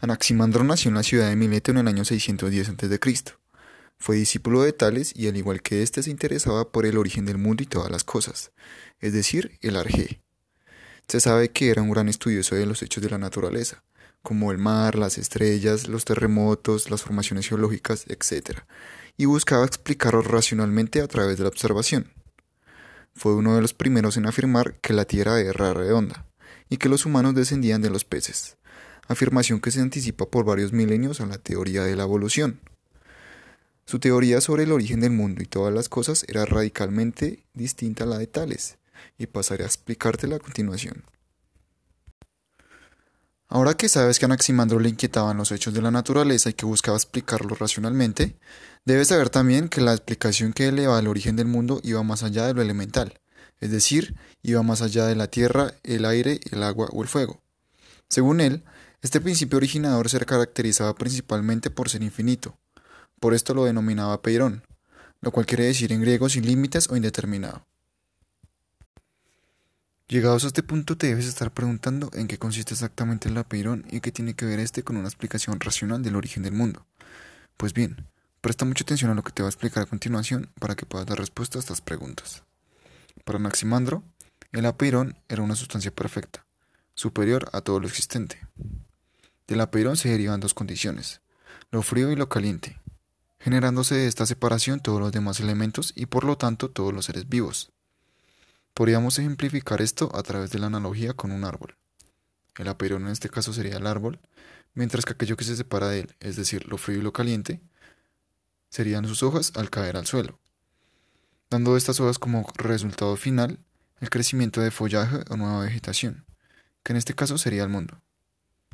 Anaximandro nació en la ciudad de Mileto en el año 610 a.C. Fue discípulo de Tales y al igual que éste se interesaba por el origen del mundo y todas las cosas, es decir, el arjé. Se sabe que era un gran estudioso de los hechos de la naturaleza, como el mar, las estrellas, los terremotos, las formaciones geológicas, etc., y buscaba explicarlos racionalmente a través de la observación. Fue uno de los primeros en afirmar que la Tierra era redonda y que los humanos descendían de los peces, afirmación que se anticipa por varios milenios a la teoría de la evolución. Su teoría sobre el origen del mundo y todas las cosas era radicalmente distinta a la de Tales, y pasaré a explicártela a continuación. Ahora que sabes que Anaximandro le inquietaban los hechos de la naturaleza y que buscaba explicarlos racionalmente, debes saber también que la explicación que eleva al origen del mundo iba más allá de lo elemental, es decir, iba más allá de la tierra, el aire, el agua o el fuego. Según él, este principio originador se caracterizaba principalmente por ser infinito, por esto lo denominaba peirón, lo cual quiere decir en griego sin límites o indeterminado. Llegados a este punto te debes estar preguntando en qué consiste exactamente el apeirón y qué tiene que ver este con una explicación racional del origen del mundo. Pues bien, presta mucha atención a lo que te voy a explicar a continuación para que puedas dar respuesta a estas preguntas. Para Anaximandro, el apeirón era una sustancia perfecta, superior a todo lo existente. Del apeirón se derivan dos condiciones, lo frío y lo caliente, generándose de esta separación todos los demás elementos y por lo tanto todos los seres vivos. Podríamos ejemplificar esto a través de la analogía con un árbol. El apeirón en este caso sería el árbol, mientras que aquello que se separa de él, es decir, lo frío y lo caliente, serían sus hojas al caer al suelo, dando estas hojas como resultado final el crecimiento de follaje o nueva vegetación, que en este caso sería el mundo.